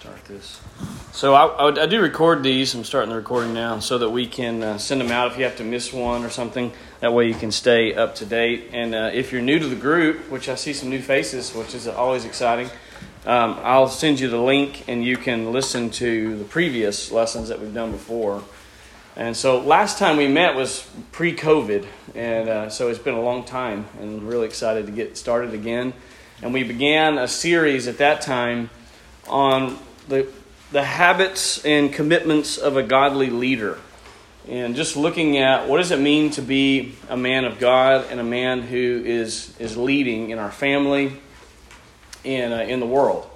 start this. So I, I, I, do record these. I'm starting the recording now so that we can uh, send them out if you have to miss one or something. That way you can stay up to date. And uh, if you're new to the group, which I see some new faces, which is always exciting, um, I'll send you the link and you can listen to the previous lessons that we've done before. And so last time we met was pre COVID, and uh, so it's been a long time, and really excited to get started again. And we began a series at that time on the, the habits and commitments of a godly leader. And just looking at what does it mean to be a man of God and a man who is, is leading in our family and uh, in the world.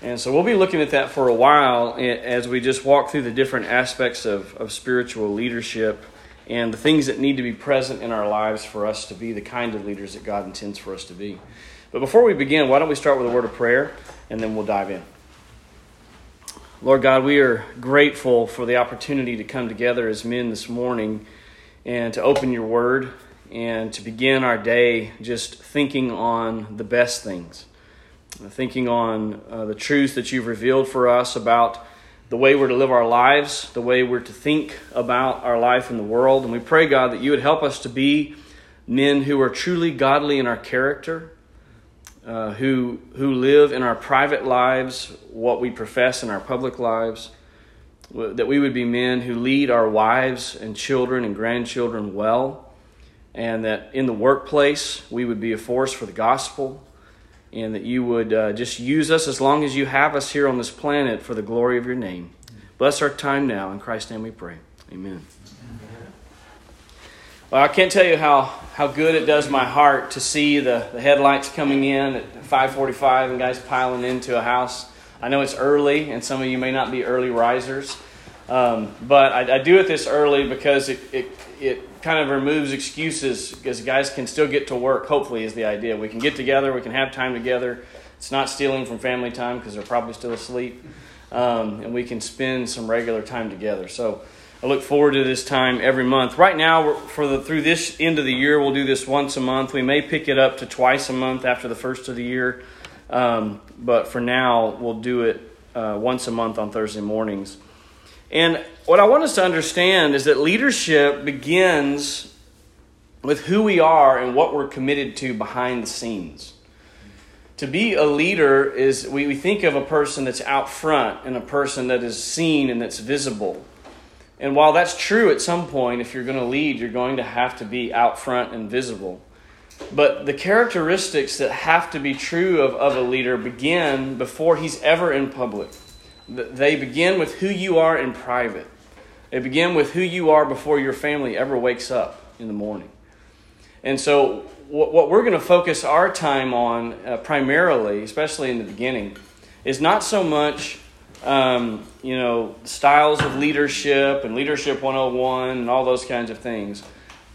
And so we'll be looking at that for a while as we just walk through the different aspects of, of spiritual leadership and the things that need to be present in our lives for us to be the kind of leaders that God intends for us to be. But before we begin, why don't we start with a word of prayer and then we'll dive in. Lord God, we are grateful for the opportunity to come together as men this morning and to open your word and to begin our day just thinking on the best things thinking on uh, the truths that you've revealed for us about the way we're to live our lives, the way we're to think about our life in the world. And we pray, God, that you would help us to be men who are truly godly in our character, uh, who, who live in our private lives what we profess in our public lives, that we would be men who lead our wives and children and grandchildren well, and that in the workplace we would be a force for the gospel and that you would uh, just use us as long as you have us here on this planet for the glory of your name. Bless our time now. In Christ's name we pray. Amen. Well, I can't tell you how, how good it does my heart to see the, the headlights coming in at 545 and guys piling into a house. I know it's early, and some of you may not be early risers. Um, but I, I, do it this early because it, it, it kind of removes excuses because guys can still get to work, hopefully, is the idea. We can get together, we can have time together. It's not stealing from family time because they're probably still asleep. Um, and we can spend some regular time together. So I look forward to this time every month. Right now, for the through this end of the year, we'll do this once a month. We may pick it up to twice a month after the first of the year, um, but for now, we'll do it uh, once a month on Thursday mornings. And what I want us to understand is that leadership begins with who we are and what we're committed to behind the scenes. To be a leader is, we, we think of a person that's out front and a person that is seen and that's visible. And while that's true at some point, if you're going to lead, you're going to have to be out front and visible. But the characteristics that have to be true of, of a leader begin before he's ever in public. They begin with who you are in private. They begin with who you are before your family ever wakes up in the morning. And so, what we're going to focus our time on uh, primarily, especially in the beginning, is not so much, um, you know, styles of leadership and leadership 101 and all those kinds of things.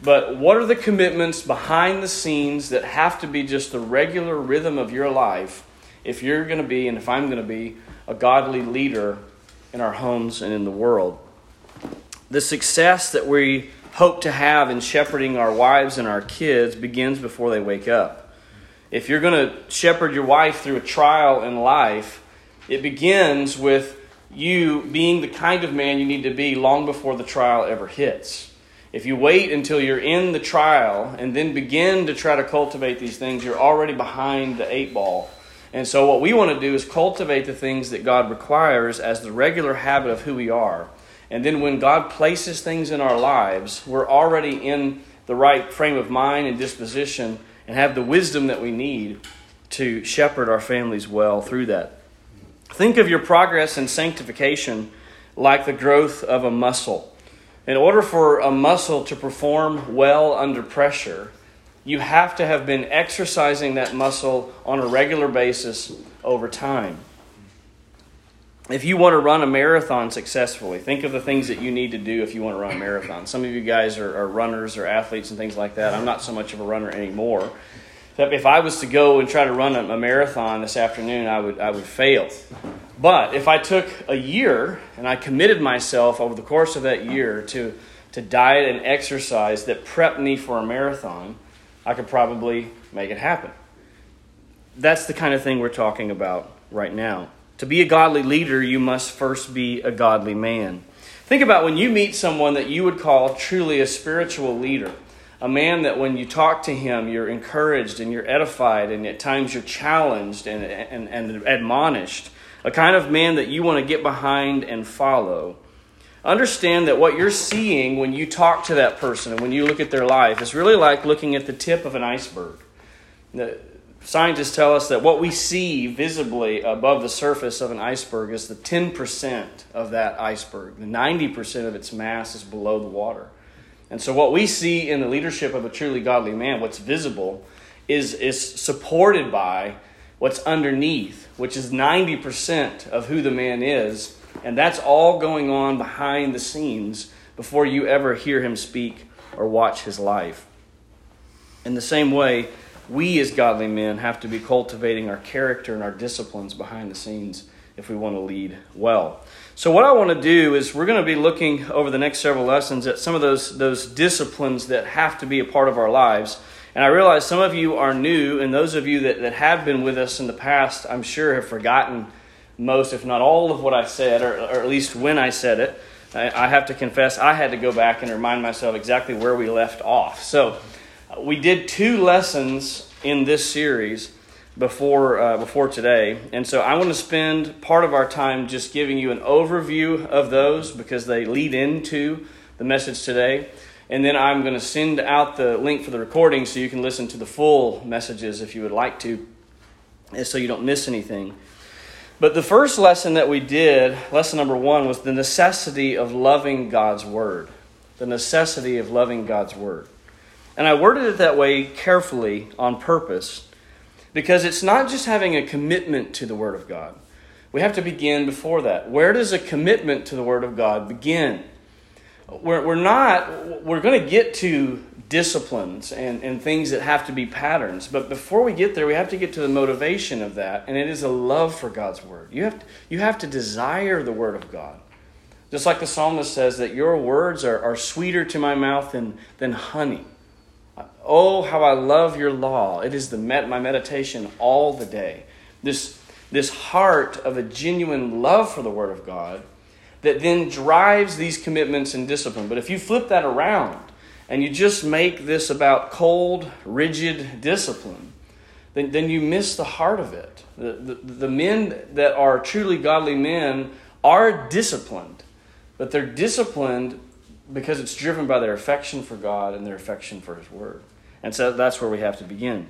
But what are the commitments behind the scenes that have to be just the regular rhythm of your life if you're going to be, and if I'm going to be, a godly leader in our homes and in the world. The success that we hope to have in shepherding our wives and our kids begins before they wake up. If you're going to shepherd your wife through a trial in life, it begins with you being the kind of man you need to be long before the trial ever hits. If you wait until you're in the trial and then begin to try to cultivate these things, you're already behind the eight ball and so, what we want to do is cultivate the things that God requires as the regular habit of who we are. And then, when God places things in our lives, we're already in the right frame of mind and disposition and have the wisdom that we need to shepherd our families well through that. Think of your progress in sanctification like the growth of a muscle. In order for a muscle to perform well under pressure, you have to have been exercising that muscle on a regular basis over time. If you want to run a marathon successfully, think of the things that you need to do if you want to run a marathon. Some of you guys are, are runners or athletes and things like that. I'm not so much of a runner anymore. If I was to go and try to run a, a marathon this afternoon, I would, I would fail. But if I took a year and I committed myself over the course of that year to, to diet and exercise that prepped me for a marathon, I could probably make it happen. That's the kind of thing we're talking about right now. To be a godly leader, you must first be a godly man. Think about when you meet someone that you would call truly a spiritual leader, a man that when you talk to him, you're encouraged and you're edified, and at times you're challenged and, and, and admonished, a kind of man that you want to get behind and follow. Understand that what you're seeing when you talk to that person and when you look at their life is really like looking at the tip of an iceberg. The scientists tell us that what we see visibly above the surface of an iceberg is the 10% of that iceberg. The 90% of its mass is below the water. And so, what we see in the leadership of a truly godly man, what's visible, is, is supported by what's underneath, which is 90% of who the man is and that's all going on behind the scenes before you ever hear him speak or watch his life. In the same way, we as godly men have to be cultivating our character and our disciplines behind the scenes if we want to lead well. So, what I want to do is we're going to be looking over the next several lessons at some of those, those disciplines that have to be a part of our lives. And I realize some of you are new, and those of you that, that have been with us in the past, I'm sure, have forgotten most, if not all, of what I said, or, or at least when I said it. I, I, have to confess, I had to go back and remind myself exactly where we left off. So, we did two lessons in this series before uh, before today, and so I want to spend part of our time just giving you an overview of those because they lead into the message today. And then I'm going to send out the link for the recording so you can listen to the full messages if you would like to, and so you don't miss anything. But the first lesson that we did, lesson number one, was the necessity of loving God's Word. The necessity of loving God's Word. And I worded it that way carefully on purpose because it's not just having a commitment to the Word of God. We have to begin before that. Where does a commitment to the Word of God begin? We're, we're not, we're going to get to disciplines and, and things that have to be patterns. But before we get there, we have to get to the motivation of that, and it is a love for God's Word. You have to, you have to desire the Word of God. Just like the psalmist says that your words are, are sweeter to my mouth than, than honey. Oh, how I love your law. It is the met, my meditation all the day. This, this heart of a genuine love for the Word of God that then drives these commitments and discipline. But if you flip that around and you just make this about cold, rigid discipline, then, then you miss the heart of it. The, the, the men that are truly godly men are disciplined, but they're disciplined because it's driven by their affection for God and their affection for His Word. And so that's where we have to begin.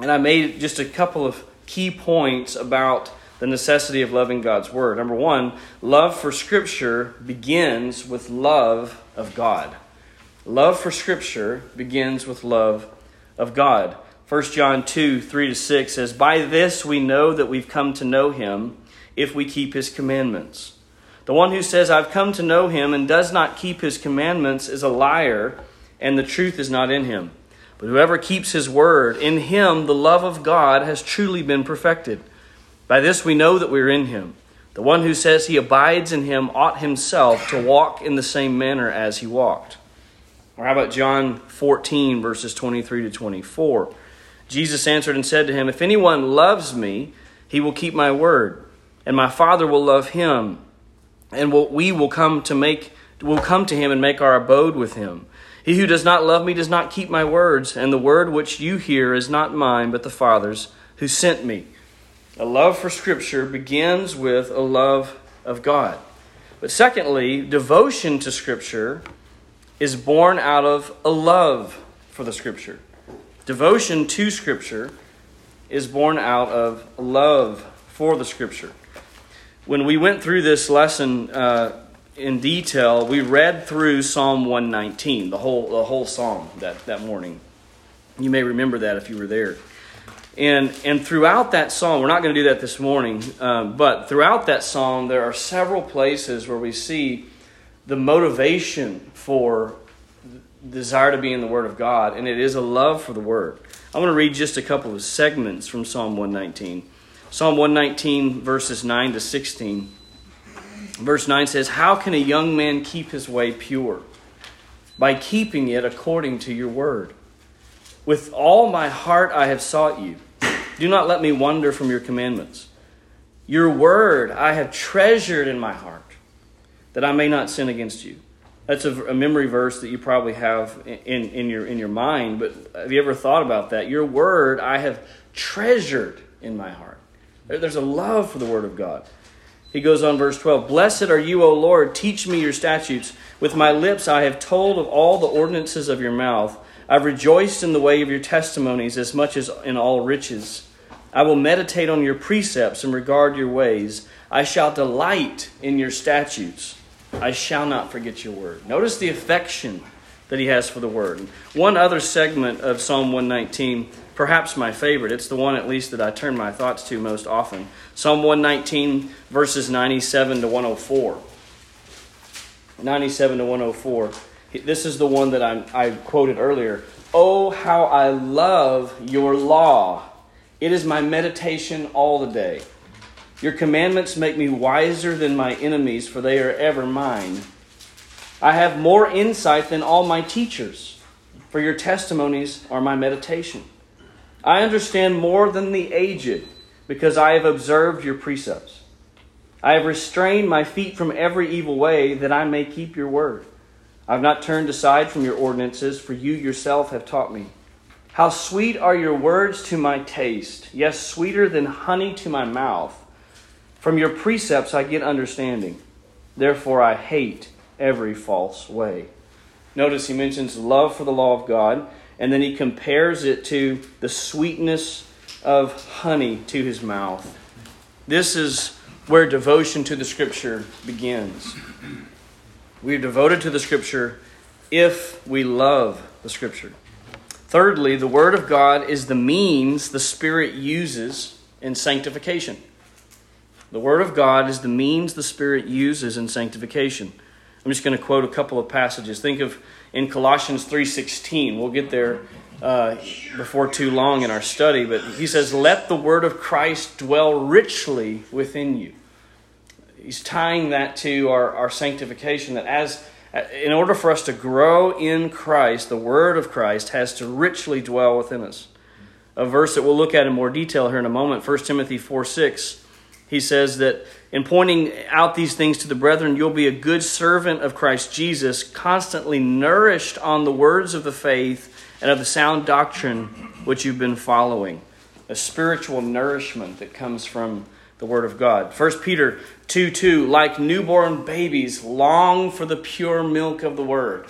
And I made just a couple of key points about the necessity of loving God's Word. Number one, love for Scripture begins with love of God. Love for Scripture begins with love of God. 1 John 2 3 to 6 says, By this we know that we've come to know Him if we keep His commandments. The one who says, I've come to know Him and does not keep His commandments is a liar, and the truth is not in him. But whoever keeps His word, in him the love of God has truly been perfected. By this we know that we are in him. The one who says he abides in him ought himself to walk in the same manner as he walked. Or how about John 14, verses 23 to 24? Jesus answered and said to him, If anyone loves me, he will keep my word, and my Father will love him, and we will come to make will come to him and make our abode with him. He who does not love me does not keep my words, and the word which you hear is not mine, but the Father's who sent me. A love for Scripture begins with a love of God. But secondly, devotion to Scripture is born out of a love for the Scripture. Devotion to Scripture is born out of love for the Scripture. When we went through this lesson uh, in detail, we read through Psalm 119, the whole, the whole psalm that, that morning. You may remember that if you were there. And, and throughout that psalm, we're not going to do that this morning, um, but throughout that psalm, there are several places where we see the motivation for desire to be in the Word of God, and it is a love for the Word. I want to read just a couple of segments from Psalm 119. Psalm 119, verses 9 to 16. Verse 9 says, How can a young man keep his way pure? By keeping it according to your word. With all my heart I have sought you. Do not let me wander from your commandments. Your word I have treasured in my heart, that I may not sin against you. That's a, a, memory verse that you probably have in, in, your, in your mind, but have you ever thought about that? Your word I have treasured in my heart. There's a love for the word of God. He goes on, verse 12 Blessed are you, O Lord, teach me your statutes. With my lips I have told of all the ordinances of your mouth. I've rejoiced in the way of your testimonies as much as in all riches. I will meditate on your precepts and regard your ways. I shall delight in your statutes. I shall not forget your word. Notice the affection that he has for the word. One other segment of Psalm 119, perhaps my favorite, it's the one at least that I turn my thoughts to most often. Psalm 119, verses 97 to 104. 97 to 104. This is the one that I, I quoted earlier. Oh, how I love your law! It is my meditation all the day. Your commandments make me wiser than my enemies, for they are ever mine. I have more insight than all my teachers, for your testimonies are my meditation. I understand more than the aged, because I have observed your precepts. I have restrained my feet from every evil way, that I may keep your word. I have not turned aside from your ordinances, for you yourself have taught me. How sweet are your words to my taste, yes, sweeter than honey to my mouth. From your precepts I get understanding. Therefore I hate every false way. Notice he mentions love for the law of God, and then he compares it to the sweetness of honey to his mouth. This is where devotion to the Scripture begins. We are devoted to the Scripture if we love the Scripture. Thirdly, the Word of God is the means the Spirit uses in sanctification. The Word of God is the means the Spirit uses in sanctification. I'm just going to quote a couple of passages. Think of in Colossians 3:16. We'll get there uh, before too long in our study, but he says, "Let the word of Christ dwell richly within you." He's tying that to our, our sanctification. That as in order for us to grow in Christ, the Word of Christ has to richly dwell within us. A verse that we'll look at in more detail here in a moment, 1 Timothy 4 6, he says that in pointing out these things to the brethren, you'll be a good servant of Christ Jesus, constantly nourished on the words of the faith and of the sound doctrine which you've been following. A spiritual nourishment that comes from the Word of God. 1 Peter 2 2, like newborn babies, long for the pure milk of the Word.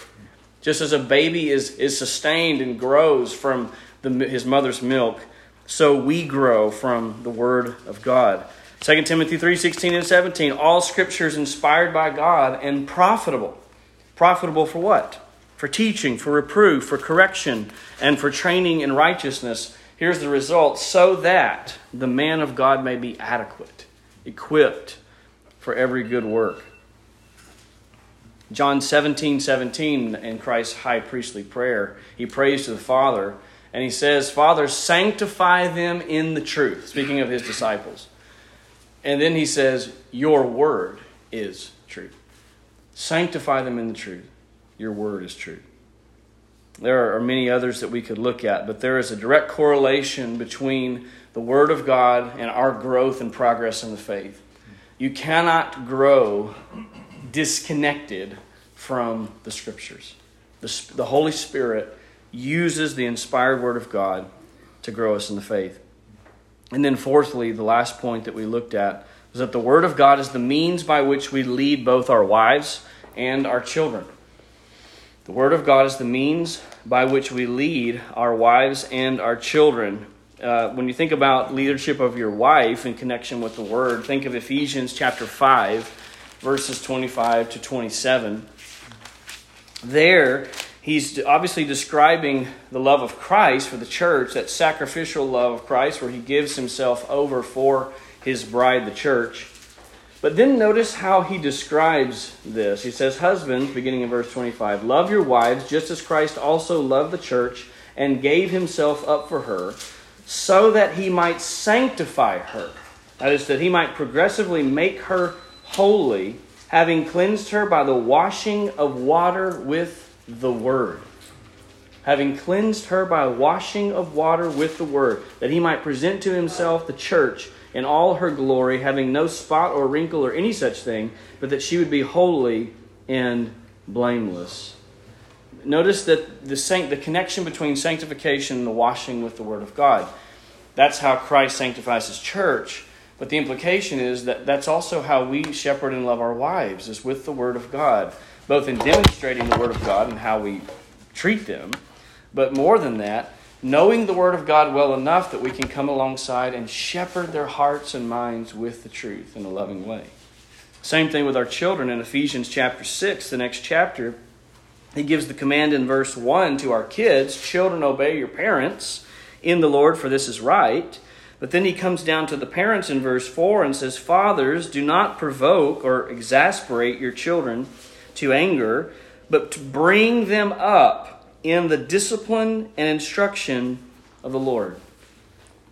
Just as a baby is, is sustained and grows from the, his mother's milk, so we grow from the Word of God. 2 Timothy 3 16 and 17, all scripture is inspired by God and profitable. Profitable for what? For teaching, for reproof, for correction, and for training in righteousness Here's the result so that the man of God may be adequate, equipped for every good work. John 17, 17, in Christ's high priestly prayer, he prays to the Father and he says, Father, sanctify them in the truth, speaking of his disciples. And then he says, Your word is truth. Sanctify them in the truth. Your word is true. There are many others that we could look at, but there is a direct correlation between the Word of God and our growth and progress in the faith. You cannot grow disconnected from the Scriptures. The, the Holy Spirit uses the inspired Word of God to grow us in the faith. And then, fourthly, the last point that we looked at was that the Word of God is the means by which we lead both our wives and our children. The Word of God is the means by which we lead our wives and our children. Uh, when you think about leadership of your wife in connection with the Word, think of Ephesians chapter 5, verses 25 to 27. There, he's obviously describing the love of Christ for the church, that sacrificial love of Christ, where he gives himself over for his bride, the church. But then notice how he describes this. He says, Husbands, beginning in verse 25, love your wives just as Christ also loved the church and gave himself up for her, so that he might sanctify her. That is, that he might progressively make her holy, having cleansed her by the washing of water with the word. Having cleansed her by washing of water with the word, that he might present to himself the church in all her glory, having no spot or wrinkle or any such thing, but that she would be holy and blameless. Notice that the, saint, the connection between sanctification and the washing with the Word of God. That's how Christ sanctifies His church. But the implication is that that's also how we shepherd and love our wives, is with the Word of God, both in demonstrating the Word of God and how we treat them, but more than that, knowing the Word of God well enough that we can come alongside and shepherd their hearts and minds with the truth in a loving way. Same thing with our children in Ephesians chapter 6, the next chapter. He gives the command in verse 1 to our kids Children, obey your parents in the Lord, for this is right. But then he comes down to the parents in verse 4 and says, Fathers, do not provoke or exasperate your children to anger, but to bring them up in the discipline and instruction of the Lord.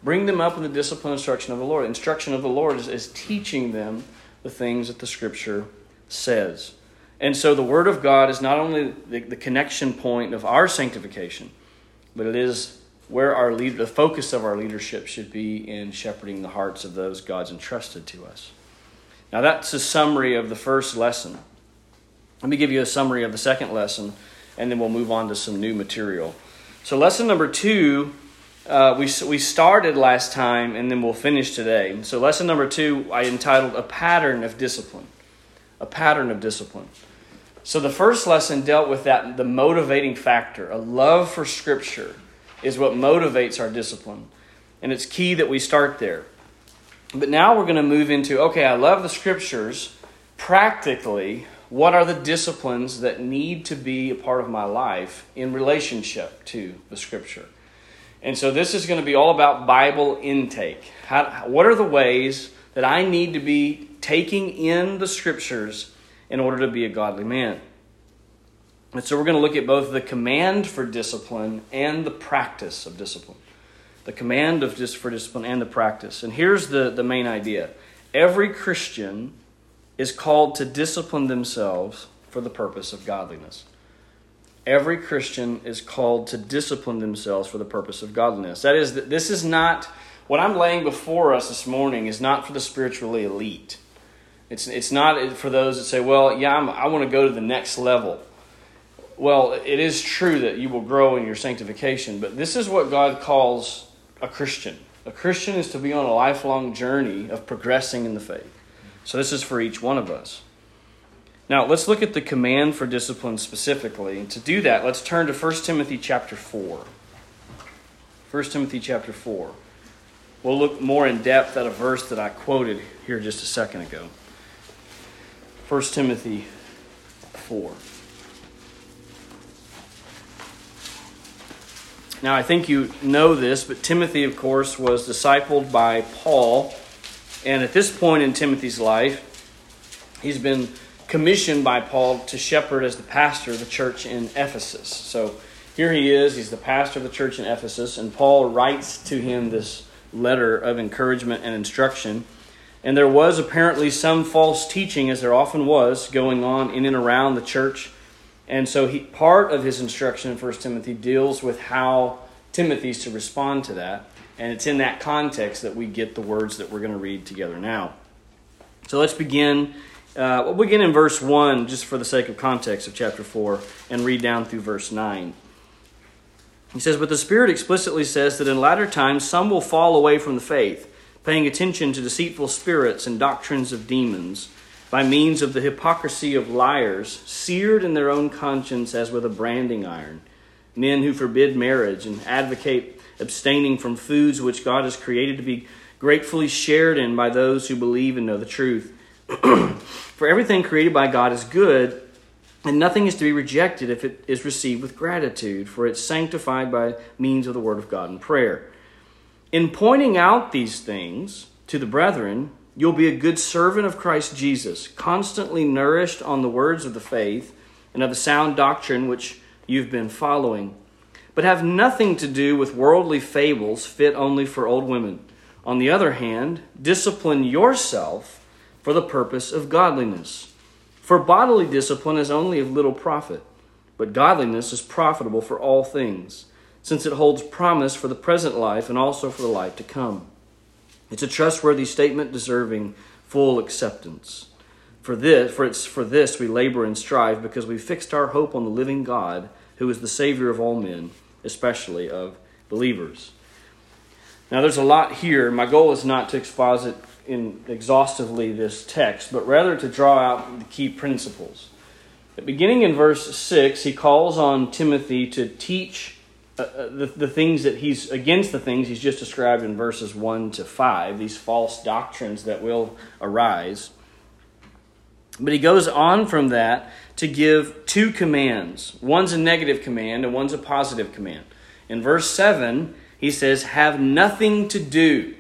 Bring them up in the discipline and instruction of the Lord. Instruction of the Lord is, is teaching them the things that the Scripture says. And so the Word of God is not only the, the connection point of our sanctification, but it is where our lead, the focus of our leadership should be in shepherding the hearts of those God's entrusted to us. Now, that's a summary of the first lesson. Let me give you a summary of the second lesson and then we'll move on to some new material. So, lesson number two, uh, we, we started last time and then we'll finish today. So, lesson number two, I entitled A Pattern of Discipline. A Pattern of Discipline. So, the first lesson dealt with that, the motivating factor. A love for Scripture is what motivates our discipline. And it's key that we start there. But now we're going to move into okay, I love the Scriptures. Practically, what are the disciplines that need to be a part of my life in relationship to the scripture? And so this is going to be all about bible intake. How, what are the ways that i need to be taking in the scriptures in order to be a godly man? And so we're going to look at both the command for discipline and the practice of discipline. The command of just for discipline and the practice. And here's the, the main idea. Every christian is called to discipline themselves for the purpose of godliness. Every Christian is called to discipline themselves for the purpose of godliness. That is, this is not, what I'm laying before us this morning is not for the spiritually elite. It's, it's not for those that say, well, yeah, I'm, I want to go to the next level. Well, it is true that you will grow in your sanctification, but this is what God calls a Christian. A Christian is to be on a lifelong journey of progressing in the faith. So this is for each one of us. Now, let's look at the command for discipline specifically. And to do that, let's turn to 1 Timothy chapter 4. 1 Timothy chapter 4. We'll look more in depth at a verse that I quoted here just a second ago. 1 Timothy 4. Now, I think you know this, but Timothy, of course, was discipled by Paul and at this point in Timothy's life, he's been commissioned by Paul to shepherd as the pastor of the church in Ephesus. So here he is, he's the pastor of the church in Ephesus, and Paul writes to him this letter of encouragement and instruction. And there was apparently some false teaching, as there often was, going on in and around the church. And so he, part of his instruction in 1 Timothy deals with how Timothy's to respond to that. And it's in that context that we get the words that we're going to read together now. So let's begin. Uh, we'll begin in verse 1, just for the sake of context of chapter 4, and read down through verse 9. He says, But the Spirit explicitly says that in latter times some will fall away from the faith, paying attention to deceitful spirits and doctrines of demons, by means of the hypocrisy of liars, seared in their own conscience as with a branding iron, men who forbid marriage and advocate abstaining from foods which God has created to be gratefully shared in by those who believe and know the truth. For everything created by God is good, and nothing is to be rejected if it is received with gratitude, for it's sanctified by means of the Word of God and prayer. In pointing out these things to the brethren, you'll be a good servant of Christ Jesus, constantly nourished on the words of the faith and of the sound doctrine which you've been following but have nothing to do with worldly fables fit only for old women. On the other hand, discipline yourself for the purpose of godliness. For bodily discipline is only of little profit, but godliness is profitable for all things, since it holds promise for the present life and also for the life to come. It's a trustworthy statement deserving full acceptance. For this, for, it's, for this we labor and strive because we fixed our hope on the living God, who is the Savior of all men, especially of believers. Now, there's a lot here. My goal is not to exposit in exhaustively this text, but rather to draw out the key principles. Beginning in verse 6, he calls on Timothy to teach uh, uh, the, the things that he's against the things he's just described in verses 1 to 5, these false doctrines that will arise. But he goes on from that to give two commands. One's a negative command and one's a positive command. In verse 7, he says, Have nothing to do.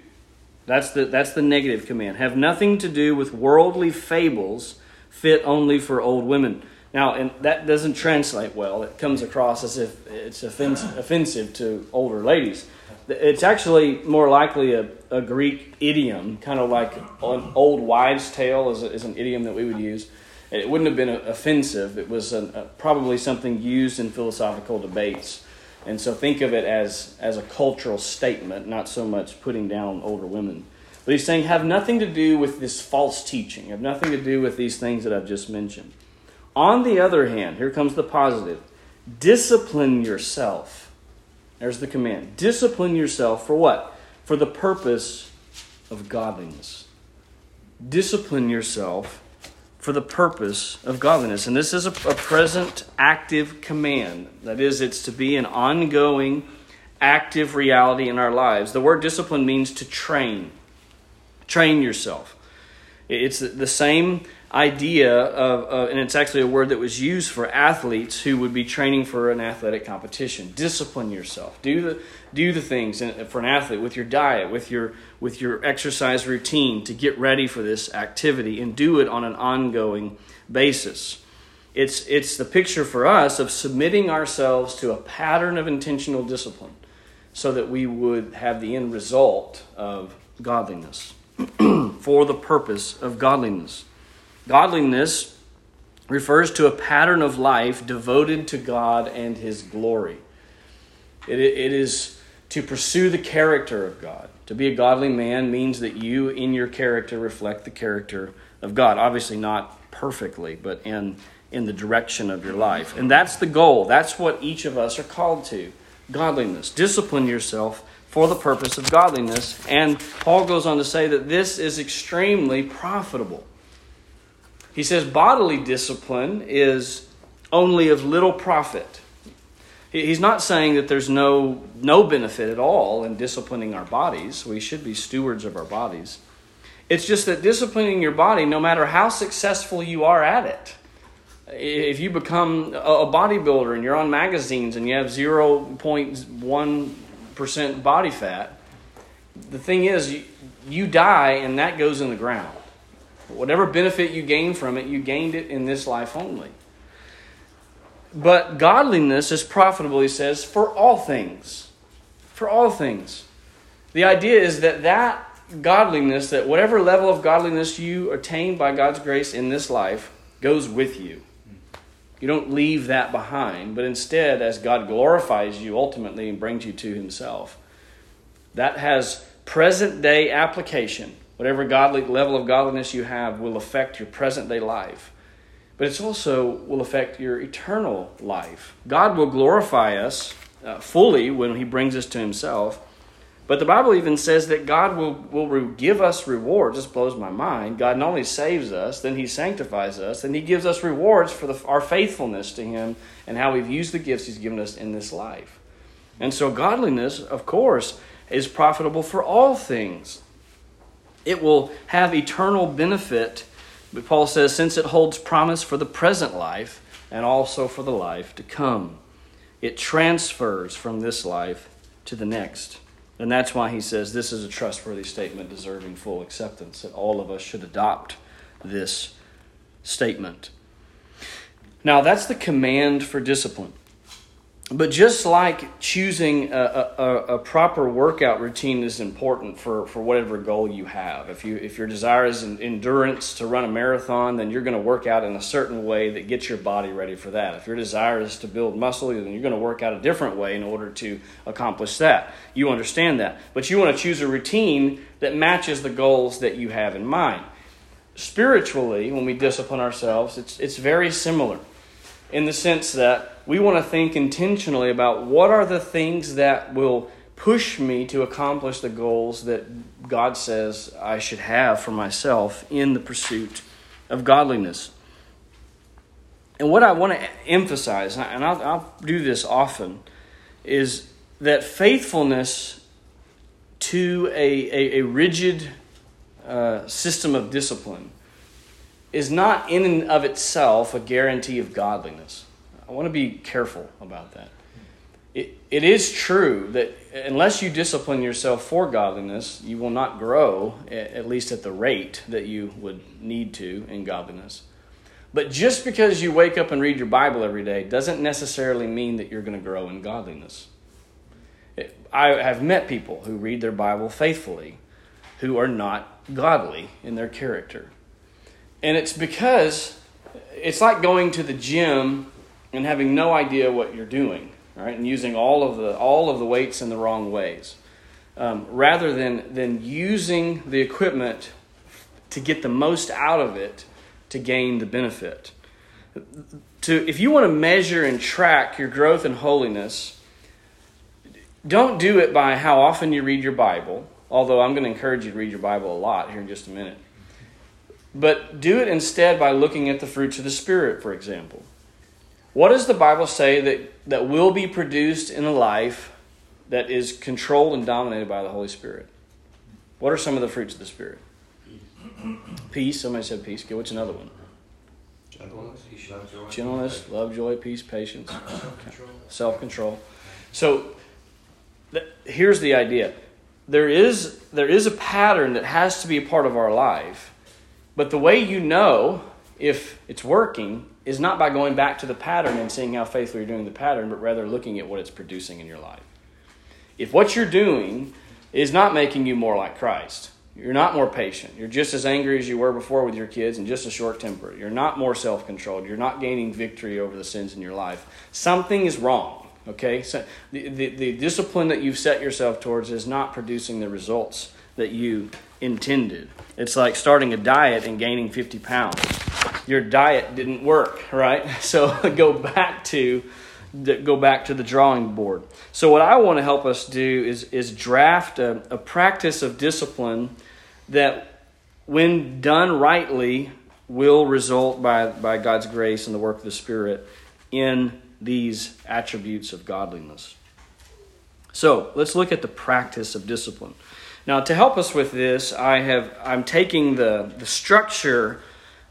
That's the, that's the negative command. Have nothing to do with worldly fables fit only for old women. Now, and that doesn't translate well. It comes across as if it's offensive, to older ladies. It's actually more likely a, a Greek idiom, kind of like an old wives' tale is, a, is an idiom that we would use. It wouldn't have been offensive. It was a, uh, probably something used in philosophical debates. And so think of it as, as a cultural statement, not so much putting down older women. But he's saying, have nothing to do with this false teaching, have nothing to do with these things that I've just mentioned. On the other hand, here comes the positive discipline yourself. There's the command. Discipline yourself for what? For the purpose of godliness. Discipline yourself for the purpose of godliness. And this is a, a present active command. That is, it's to be an ongoing, active reality in our lives. The word discipline means to train. Train yourself. It's the same idea of, and it's actually a word that was used for athletes who would be training for an athletic competition. Discipline yourself. Do the do the things for an athlete with your diet, with your with your exercise routine to get ready for this activity, and do it on an ongoing basis. It's it's the picture for us of submitting ourselves to a pattern of intentional discipline, so that we would have the end result of godliness for the purpose of godliness. Godliness refers to a pattern of life devoted to God and His glory. It, it is to pursue the character of God. To be a godly man means that you, in your character, reflect the character of God. Obviously, not perfectly, but in, in the direction of your life. And that's the goal. That's what each of us are called to godliness. Discipline yourself for the purpose of godliness. And Paul goes on to say that this is extremely profitable. He says bodily discipline is only of little profit. He's not saying that there's no, no benefit at all in disciplining our bodies. We should be stewards of our bodies. It's just that disciplining your body, no matter how successful you are at it, if you become a bodybuilder and you're on magazines and you have 0.1% body fat, the thing is, you, you die and that goes in the ground. Whatever benefit you gain from it, you gained it in this life only. But godliness is profitable, he says, for all things. For all things. The idea is that that godliness, that whatever level of godliness you attain by God's grace in this life, goes with you. You don't leave that behind, but instead, as God glorifies you ultimately and brings you to Himself, that has present day application Whatever godly level of godliness you have will affect your present day life. But it also will affect your eternal life. God will glorify us uh, fully when He brings us to Himself. But the Bible even says that God will, will give us rewards. This blows my mind. God not only saves us, then He sanctifies us, and He gives us rewards for the, our faithfulness to Him and how we've used the gifts He's given us in this life. And so, godliness, of course, is profitable for all things it will have eternal benefit. But Paul says, since it holds promise for the present life and also for the life to come, it transfers from this life to the next. And that's why he says this is a trustworthy statement deserving full acceptance, that all of us should adopt this statement. Now, that's the command for discipline. But just like choosing a, a, a, proper workout routine is important for, for whatever goal you have. If you if your desire is endurance to run a marathon, then you're going to work out in a certain way that gets your body ready for that. If your desire is to build muscle, then you're going to work out a different way in order to accomplish that. You understand that, but you want to choose a routine that matches the goals that you have in mind. Spiritually, when we discipline ourselves, it's it's very similar in the sense that we want to think intentionally about what are the things that will push me to accomplish the goals that God says I should have for myself in the pursuit of godliness. And what I want to emphasize, and I'll, I'll do this often, is that faithfulness to a, a, a rigid uh, system of discipline is not in and of itself a guarantee of godliness. I want to be careful about that. It, it is true that unless you discipline yourself for godliness, you will not grow, at least at the rate that you would need to in godliness. But just because you wake up and read your Bible every day doesn't necessarily mean that you're going to grow in godliness. I have met people who read their Bible faithfully who are not godly in their character. And it's because it's like going to the gym and having no idea what you're doing, right? And using all of the all of the weights in the wrong ways, um, rather than than using the equipment to get the most out of it to gain the benefit. To if you want to measure and track your growth in holiness, don't do it by how often you read your Bible. Although I'm going to encourage you to read your Bible a lot here in just a minute. But do it instead by looking at the fruits of the Spirit, for example. What does the Bible say that, that will be produced in a life that is controlled and dominated by the Holy Spirit? What are some of the fruits of the Spirit? Peace. Somebody said peace. Okay, what's another one? Gentleness, Gentleness love, joy, peace, patience, self control. So th- here's the idea there is, there is a pattern that has to be a part of our life, but the way you know if it's working is not by going back to the pattern and seeing how faithfully you're doing the pattern, but rather looking at what it's producing in your life. If what you're doing is not making you more like Christ, you're not more patient, you're just as angry as you were before with your kids and just as short tempered, you're not more self controlled, you're not gaining victory over the sins in your life, something is wrong. Okay? So the, the, the discipline that you've set yourself towards is not producing the results that you intended. It's like starting a diet and gaining 50 pounds your diet didn't work, right? So go back to go back to the drawing board. So what I want to help us do is is draft a, a practice of discipline that, when done rightly, will result by by God's grace and the work of the Spirit in these attributes of godliness. So let's look at the practice of discipline. Now, to help us with this, I have I'm taking the the structure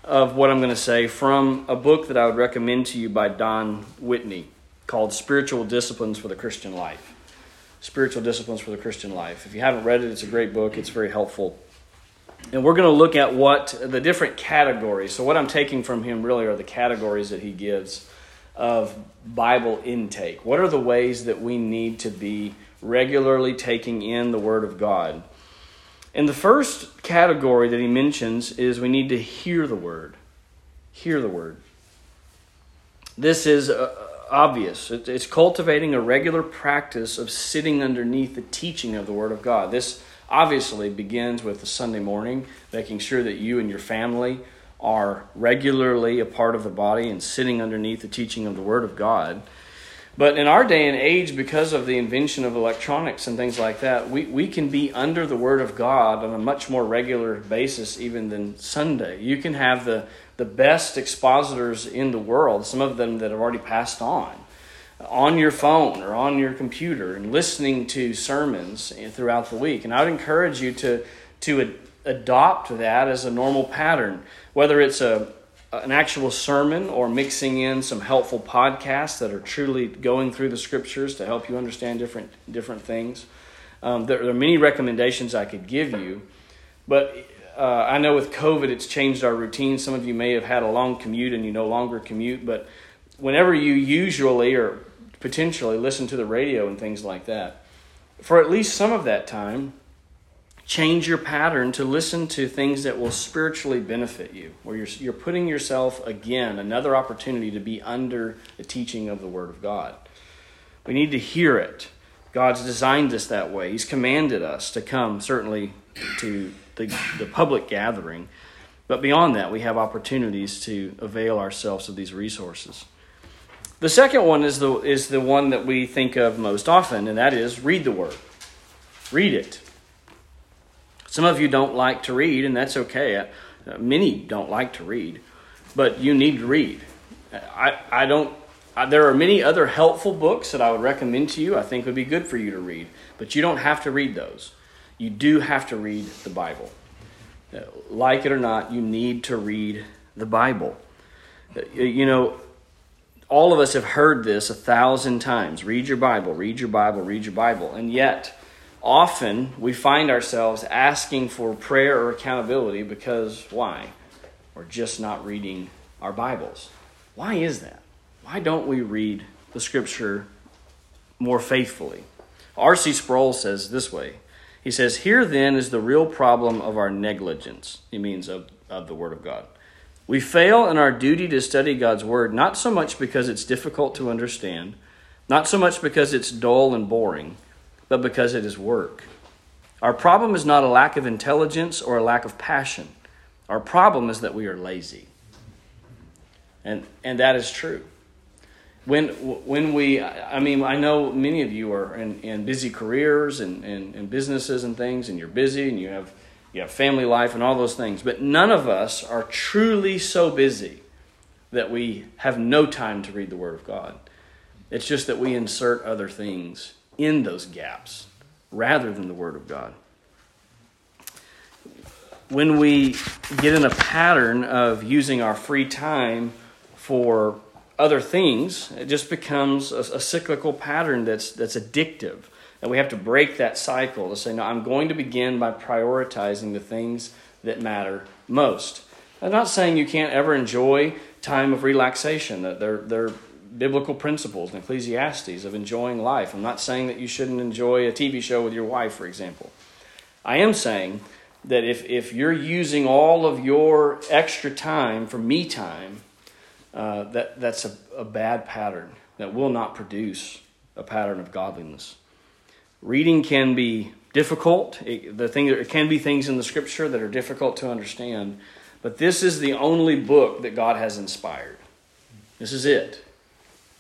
of what I'm going to say from a book that I would recommend to you by Don Whitney called Spiritual Disciplines for the Christian Life. Spiritual Disciplines for the Christian Life. If you haven't read it, it's a great book, it's very helpful. And we're going to look at what the different categories. So, what I'm taking from him really are the categories that he gives of Bible intake. What are the ways that we need to be regularly taking in the Word of God? And the first category that he mentions is we need to hear the word. Hear the word. This is uh, obvious. It's cultivating a regular practice of sitting underneath the teaching of the Word of God. This obviously begins with the Sunday morning, making sure that you and your family are regularly a part of the body and sitting underneath the teaching of the Word of God. But in our day and age, because of the invention of electronics and things like that, we, we can be under the Word of God on a much more regular basis even than Sunday. You can have the, the best expositors in the world, some of them that have already passed on, on your phone or on your computer and listening to sermons throughout the week. And I would encourage you to, to adopt that as a normal pattern, whether it's a an actual sermon or mixing in some helpful podcasts that are truly going through the scriptures to help you understand different different things. Um, there, there, are many recommendations I could give you, but uh, I know with COVID it's changed our routine. Some of you may have had a long commute and you no longer commute, but whenever you usually or potentially listen to the radio and things like that. For at least some of that time, change your pattern to listen to things that will spiritually benefit you, where you're, you're putting yourself again, another opportunity to be under the teaching of the Word of God. We need to hear it. God's designed us that way. He's commanded us to come, certainly, to the, the public gathering. But beyond that, we have opportunities to avail ourselves of these resources. The second one is the, is the one that we think of most often, and that is read the Word. Read it. Some of you don't like to read, and that's okay. Uh, many don't like to read, but you need to read. I, I don't. I, there are many other helpful books that I would recommend to you. I think would be good for you to read, but you don't have to read those. You do have to read the Bible. Uh, like it or not, you need to read the Bible. Uh, you know, all of us have heard this a thousand times. Read your Bible, read your Bible, read your Bible, and yet often we find ourselves asking for prayer or accountability because why? We're just not reading our Bibles. Why is that? Why don't we read the Scripture more faithfully? R.C. Sproul says this way He says, Here then is the real problem of our negligence. He means of, of the Word of God. We fail in our duty to study God's Word not so much because it's difficult to understand, not so much because it's dull and boring but because it is work. Our problem is not a lack of intelligence or a lack of passion. Our problem is that we are lazy. And, and that is true. When, when we, I mean, I know many of you are in, in busy careers and, and, and businesses and things, and you're busy and you have, you have family life and all those things, but none of us are truly so busy that we have no time to read the Word of God. It's just that we insert other things in those gaps rather than the Word of God. When we get in a pattern of using our free time for other things, it just becomes a, a cyclical pattern that's, that's addictive. And we have to break that cycle to say, no, I'm going to begin by prioritizing the things that matter most. I'm not saying you can't ever enjoy time of relaxation. That they're, they're biblical principles in Ecclesiastes of enjoying life. I'm not saying that you shouldn't enjoy a TV show with your wife, for example. I am saying that if, if you're using all of your extra time for me time, uh, that, that's a, a bad pattern that will not produce a pattern of godliness. Reading can be difficult. It, the thing, it can be things in the scripture that are difficult to understand, but this is the only book that God has inspired. This is it.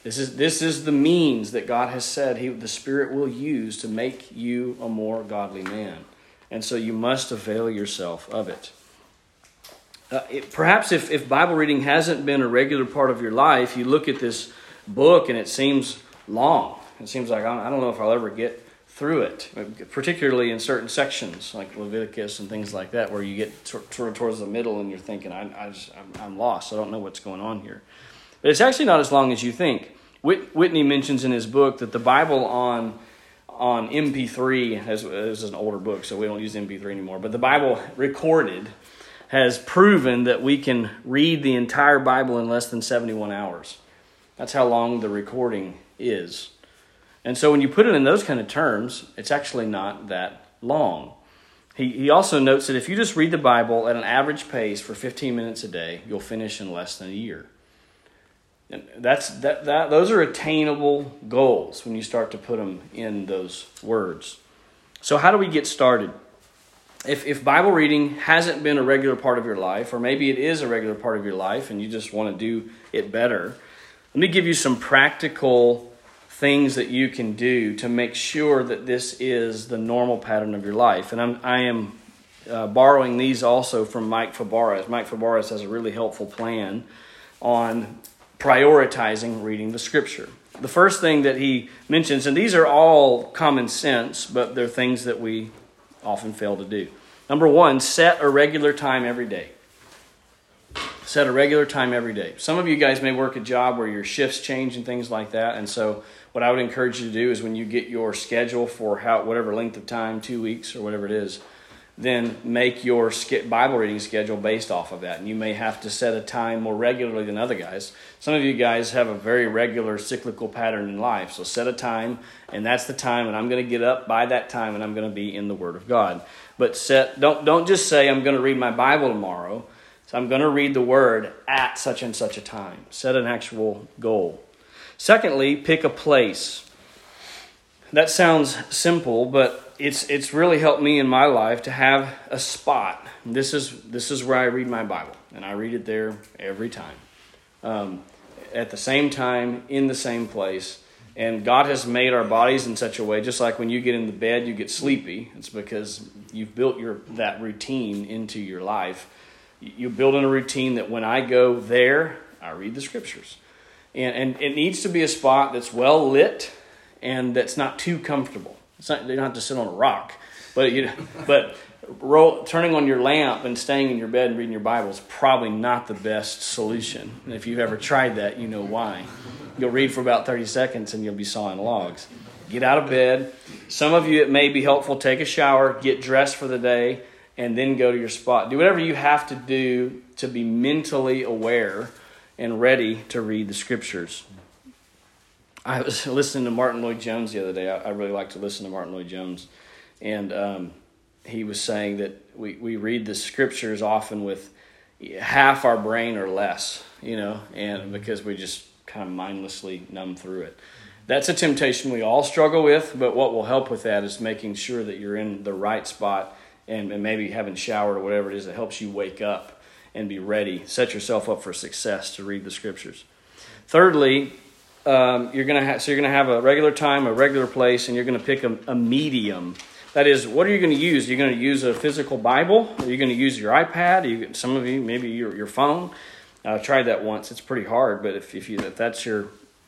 This is, this is the means that God has said he, the Spirit will use to make you a more godly man. And so you must avail yourself of it. Uh, it perhaps if, if Bible reading hasn't been a regular part of your life, you look at this book and it seems long. It seems like I don't know if I'll ever get through it, particularly in certain sections like Leviticus and things like that, where you get sort of towards the middle and you're thinking, I, I I'm lost. I don't know what's going on here. But it's actually not as long as you think. Whit- Whitney mentions in his book that the Bible on on MP3 as is an older book, so we don't use MP3 anymore. But the Bible recorded has proven that we can read the entire Bible in less than 71 hours. That's how long the recording is. And so when you put it in those kind of terms, it's actually not that long. He, he also notes that if you just read the Bible at an average pace for 15 minutes a day, you'll finish in less than a year. That's that, that those are attainable goals when you start to put them in those words. So how do we get started? If if Bible reading hasn't been a regular part of your life, or maybe it is a regular part of your life and you just want to do it better, let me give you some practical things that you can do to make sure that this is the normal pattern of your life. And I'm I am uh, borrowing these also from Mike Fabarez. Mike Fabarez has a really helpful plan on prioritizing reading the scripture. The first thing that he mentions, and these are all common sense, but they're things that we often fail to do. Number one, set a regular time every day. Set a regular time every day. Some of you guys may work a job where your shifts change and things like that, and so what I would encourage you to do is when you get your schedule for how whatever length of time, two weeks or whatever it is, then make your Bible reading schedule based off of that. And you may have to set a time more regularly than other guys. Some of you guys have a very regular cyclical pattern in life. So set a time, and that's the time, and I'm going to get up by that time, and I'm going to be in the Word of God. But set don't don't just say I'm going to read my Bible tomorrow. So I'm going to read the Word at such and such a time. Set an actual goal. Secondly, pick a place. That sounds simple, but it's it's really helped me in my life to have a spot. This is this is where I read my Bible, and I read it there every time, um, at the same time, in the same place. And God has made our bodies in such a way, just like when you get in the bed, you get sleepy. It's because you've built your that routine into your life. You build in a routine that when I go there, I read the scriptures, and and it needs to be a spot that's well lit and that's not too comfortable. It's not, you don't have to sit on a rock, but you but roll, turning on your lamp and staying in your bed and reading your Bible is probably not the best solution. And if you've ever tried that, you know why. You'll read for about 30 seconds and you'll be sawing logs. Get out of bed. Some of you, it may be helpful. Take a shower, get dressed for the day, and then go to your spot. Do whatever you have to do to be mentally aware and ready to read the scriptures. I was listening to Martyn Lloyd-Jones the other day. I, I, really like to listen to Martyn Lloyd-Jones, and um, he was saying that we, we read the scriptures often with half our brain or less, you know, and because we just kind of mindlessly numb through it. That's a temptation we all struggle with, but what will help with that is making sure that you're in the right spot and, and maybe having showered or whatever it is that helps you wake up and be ready. Set yourself up for success to read the scriptures. Thirdly, um, you're to have so you're to have a regular time, a regular place, and you're to pick a, a medium. That is, what are you going to use? You're going to use a physical Bible. Are you going to use your iPad? You, some of you, maybe your, your phone. I tried that once. It's pretty hard, but if, if you if that's your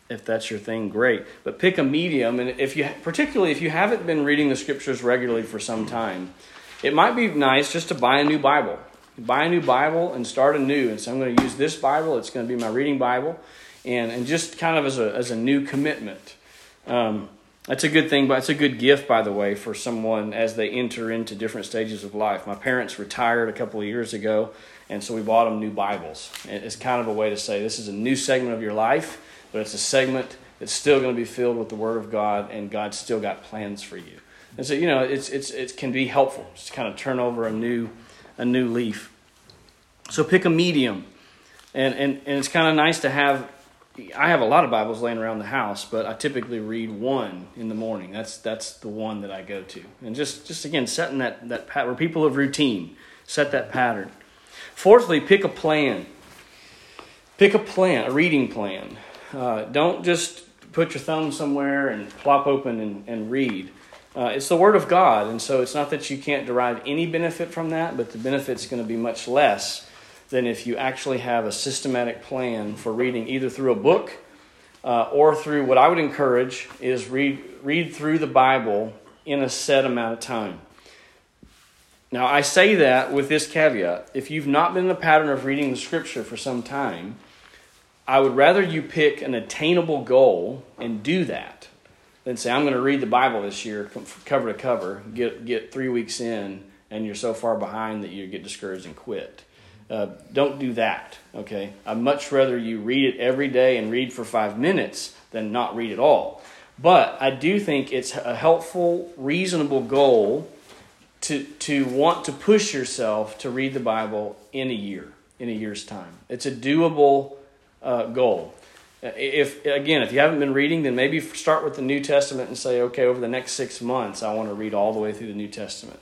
if that's your thing, great. But pick a medium, and if you particularly if you haven't been reading the scriptures regularly for some time, it might be nice just to buy a new Bible. Buy a new Bible and start anew. And so I'm going to use this Bible. It's going to be my reading Bible and, and just kind of as a, as a new commitment. Um, that's a good thing, but it's a good gift, by the way, for someone as they enter into different stages of life. My parents retired a couple of years ago, and so we bought them new Bibles. It's kind of a way to say this is a new segment of your life, but it's a segment that's still going to be filled with the Word of God, and God's still got plans for you. And so, you know, it's, it's, it can be helpful just to kind of turn over a new, a new leaf. So pick a medium. And, and, and it's kind of nice to have I have a lot of Bibles laying around the house, but I typically read one in the morning. That's that's the one that I go to, and just just again setting that that pattern where people of routine set that pattern. Fourthly, pick a plan. Pick a plan, a reading plan. Uh, don't just put your thumb somewhere and plop open and, and read. Uh, it's the Word of God, and so it's not that you can't derive any benefit from that, but the benefit's going to be much less than if you actually have a systematic plan for reading either through a book uh, or through what I would encourage is read, read through the Bible in a set amount of time. Now, I say that with this caveat. If you've not been in the pattern of reading the scripture for some time, I would rather you pick an attainable goal and do that than say, I'm going to read the Bible this year cover to cover, get, get three weeks in, and you're so far behind that you get discouraged and quit. Uh, don't do that, okay? I'd much rather you read it every day and read for five minutes than not read at all. But I do think it's a helpful, reasonable goal to, to want to push yourself to read the Bible in a year, in a year's time. It's a doable uh, goal. Uh, if again, if you haven't been reading, then maybe start with the New Testament and say, okay, over the next six months, I want to read all the way through the New Testament.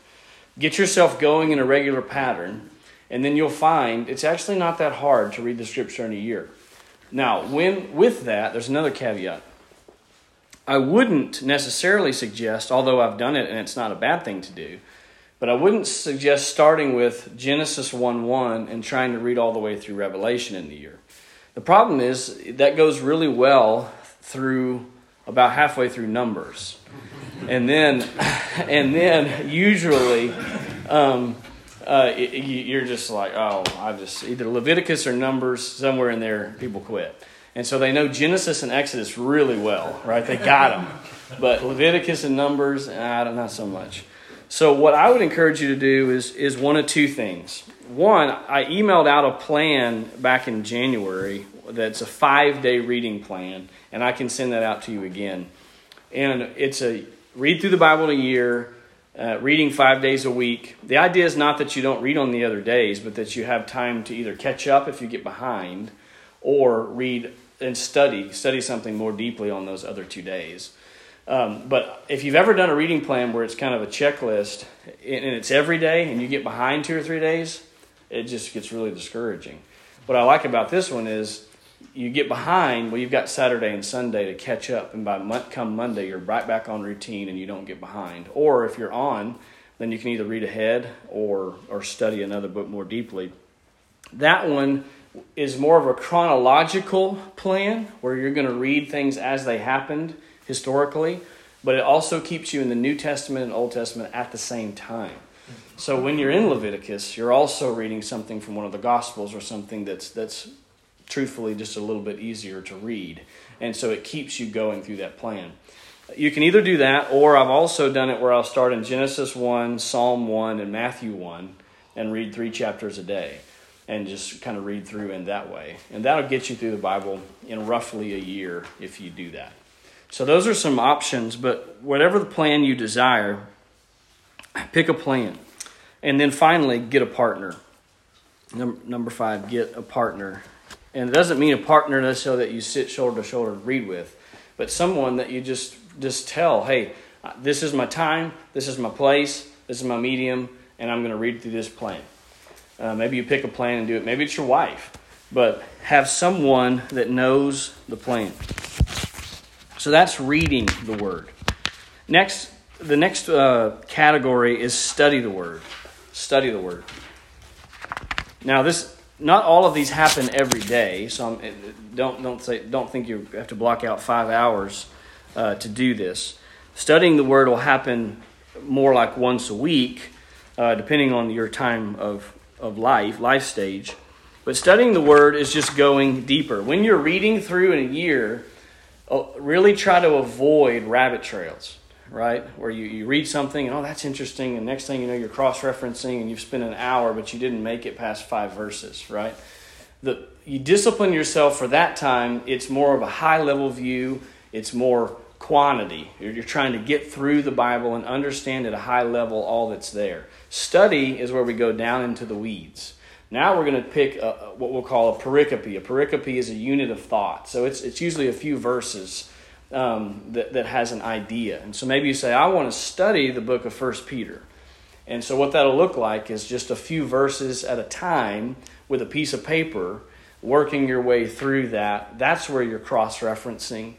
Get yourself going in a regular pattern and then you'll find it's actually not that hard to read the scripture in a year. Now, when with that, there's another caveat. I wouldn't necessarily suggest, although I've done it and it's not a bad thing to do, but I wouldn't suggest starting with Genesis 1 1 and trying to read all the way through Revelation in the year. The problem is that goes really well through about halfway through Numbers. And then, and then usually, um, uh, you're just like, oh, I just either Leviticus or Numbers, somewhere in there, people quit. And so they know Genesis and Exodus really well, right? They got them. But Leviticus and Numbers, I don't, not so much. So what I would encourage you to do is is one of two things. One, I emailed out a plan back in January that's a five day reading plan, and I can send that out to you again. And it's a read through the Bible in a year, uh, reading five days a week. The idea is not that you don't read on the other days, but that you have time to either catch up if you get behind, or read and study study something more deeply on those other two days. Um, but if you've ever done a reading plan where it's kind of a checklist and it's every day and you get behind two or three days, it just gets really discouraging. What I like about this one is you get behind, well, you've got Saturday and Sunday to catch up, and by come Monday, you're right back on routine and you don't get behind. Or if you're on, then you can either read ahead or or study another book more deeply. That one is more of a chronological plan where you're going to read things as they happened historically, but it also keeps you in the New Testament and Old Testament at the same time. So when you're in Leviticus, you're also reading something from one of the Gospels or something that's that's truthfully just a little bit easier to read. And so it keeps you going through that plan. You can either do that, or I've also done it where I'll start in Genesis 1, Psalm 1, and Matthew 1 and read three chapters a day and just kind of read through in that way. And that'll get you through the Bible in roughly a year if you do that. So those are some options, but whatever the plan you desire, pick a plan. And then finally, get a partner. Number, five, get a partner. And it doesn't mean a partner necessarily that you sit shoulder to shoulder and read with, but someone that you just just tell, hey, this is my time, this is my place, this is my medium, and I'm going to read through this plan. Uh, maybe you pick a plan and do it. Maybe it's your wife, but have someone that knows the plan. So that's reading the word. Next, the next uh, category is study the word. Study the word. Now, this not all of these happen every day, so I'm, don't don't say don't think you have to block out five hours uh, to do this. Studying the Word will happen more like once a week, uh, depending on your time of of life, life stage. But studying the Word is just going deeper. When you're reading through in a year, uh, really try to avoid rabbit trails right? Where you, you read something and, oh, that's interesting, and next thing you know, you're cross referencing and you've spent an hour, but you didn't make it past five verses, right? The, you discipline yourself for that time, it's more of a high level view, it's more quantity. You're, you're trying to get through the Bible and understand at a high level all that's there. Study is where we go down into the weeds. Now we're going to pick a, what we'll call a pericope. A pericope is a unit of thought. So it's, it's usually a few verses um, that, that has an idea. And so maybe you say, I want to study the book of First Peter. And so what that'll look like is just a few verses at a time with a piece of paper, working your way through that. That's where you're cross referencing.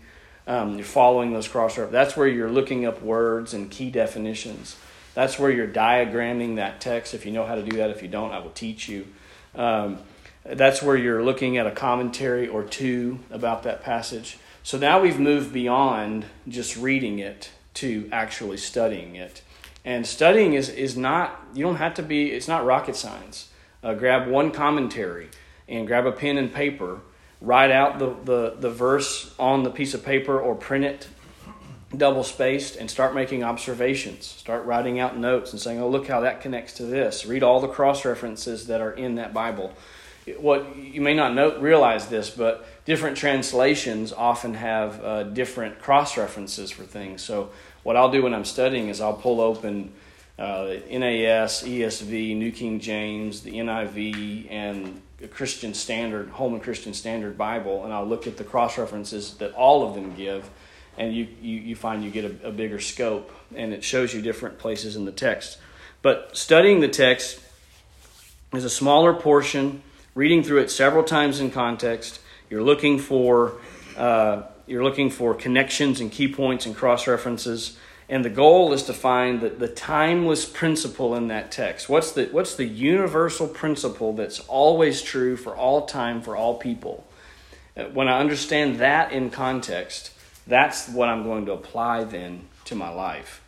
Um, you're following those cross references. That's where you're looking up words and key definitions. That's where you're diagramming that text. If you know how to do that, if you don't, I will teach you. Um, that's where you're looking at a commentary or two about that passage. So now we've moved beyond just reading it to actually studying it. And studying is, is not, you don't have to be, it's not rocket science. Uh, grab one commentary and grab a pen and paper, write out the, the, the verse on the piece of paper or print it double spaced and start making observations. Start writing out notes and saying, oh, look how that connects to this. Read all the cross references that are in that Bible. What you may not know, realize this, but different translations often have uh, different cross references for things. So, what I'll do when I'm studying is I'll pull open uh, NAS, ESV, New King James, the NIV, and Christian Standard, Holman Christian Standard Bible, and I'll look at the cross references that all of them give, and you, you, you find you get a, a bigger scope, and it shows you different places in the text. But studying the text is a smaller portion, reading through it several times in context you're looking for uh, you're looking for connections and key points and cross references, and the goal is to find the, the timeless principle in that text. What's the what's the universal principle that's always true for all time for all people? Uh, when I understand that in context, that's what I'm going to apply then to my life.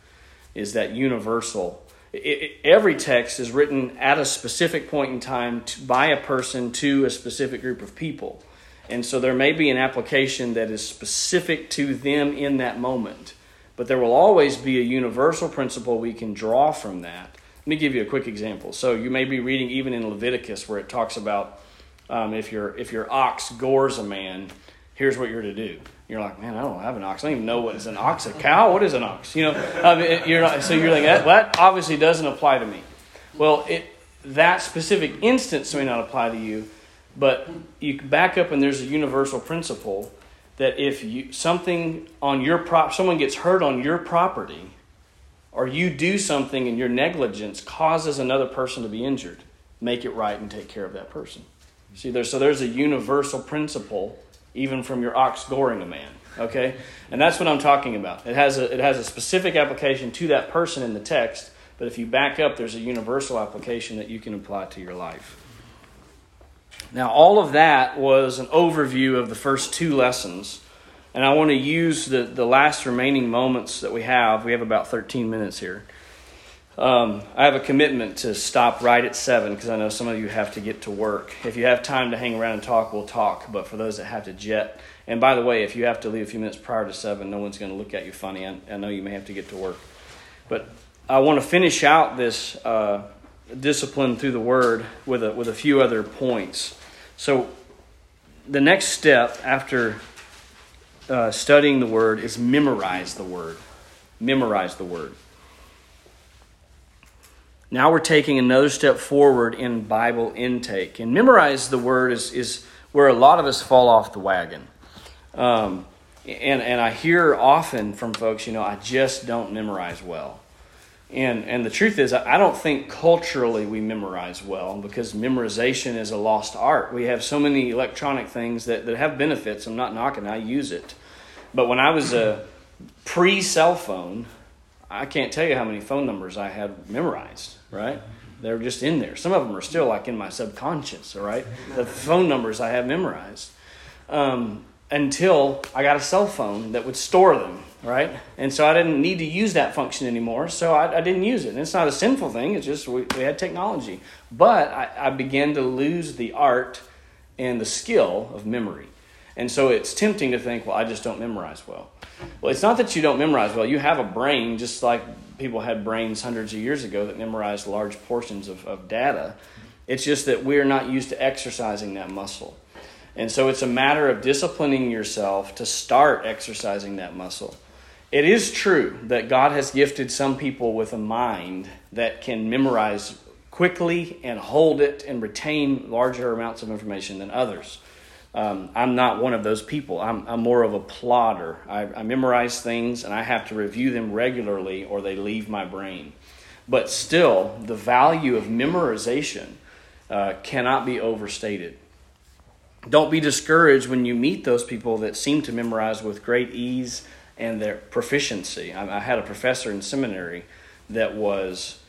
Is that universal? It, it, every text is written at a specific point in time to, by a person to a specific group of people. And so there may be an application that is specific to them in that moment. but there will always be a universal principle we can draw from that. Let me give you a quick example. So you may be reading even in Leviticus where it talks about um, if your if your ox gores a man, here's what you're to do. You're like, man, I don't have an ox. I don't even know what is an ox. A cow? What is an ox? You know, mean, you're not, so you're like that, that obviously doesn't apply to me. Well, it that specific instance may not apply to you, but you back up and there's a universal principle that if you something on your prop someone gets hurt on your property or you do something and your negligence causes another person to be injured, make it right and take care of that person. See there so there's a universal principle even from your ox goring a man. Okay? And that's what I'm talking about. It has a it has a specific application to that person in the text, but if you back up, there's a universal application that you can apply to your life. Now, all of that was an overview of the first two lessons. And I want to use the, the last remaining moments that we have. We have about 13 minutes here. Um, I have a commitment to stop right at 7 because I know some of you have to get to work. If you have time to hang around and talk, we'll talk. But for those that have to jet, and by the way, if you have to leave a few minutes prior to 7, no one's going to look at you funny. I, I know you may have to get to work. But I want to finish out this uh, discipline through the Word with a, with a few other points. So, the next step after uh, studying the Word is memorize the Word. Memorize the Word. Now we're taking another step forward in Bible intake. And memorize the Word is, is where a lot of us fall off the wagon. Um, and, and I hear often from folks, you know, I just don't memorize well. And, and the truth is, I don't think culturally we memorize well because memorization is a lost art. We have so many electronic things that, that have benefits. I'm not knocking, I use it. But when I was a pre cell phone, I can't tell you how many phone numbers I had memorized, right? They're just in there. Some of them are still like in my subconscious, all right? The phone numbers I have memorized. Um, until I got a cell phone that would store them right? And so I didn't need to use that function anymore, so I, I didn't use it. And it's not a sinful thing, it's just we, we had technology. But I, I began to lose the art and the skill of memory. And so it's tempting to think, well, I just don't memorize well. Well, it's not that you don't memorize well. You have a brain, just like people had brains hundreds of years ago that memorized large portions of, of data. It's just that we're not used to exercising that muscle. And so it's a matter of disciplining yourself to start exercising that muscle. It is true that God has gifted some people with a mind that can memorize quickly and hold it and retain larger amounts of information than others. Um, I'm not one of those people. I'm, I'm more of a plodder. I, I, memorize things and I have to review them regularly or they leave my brain. But still, the value of memorization uh, cannot be overstated. Don't be discouraged when you meet those people that seem to memorize with great ease and their proficiency. I, I had a professor in seminary that was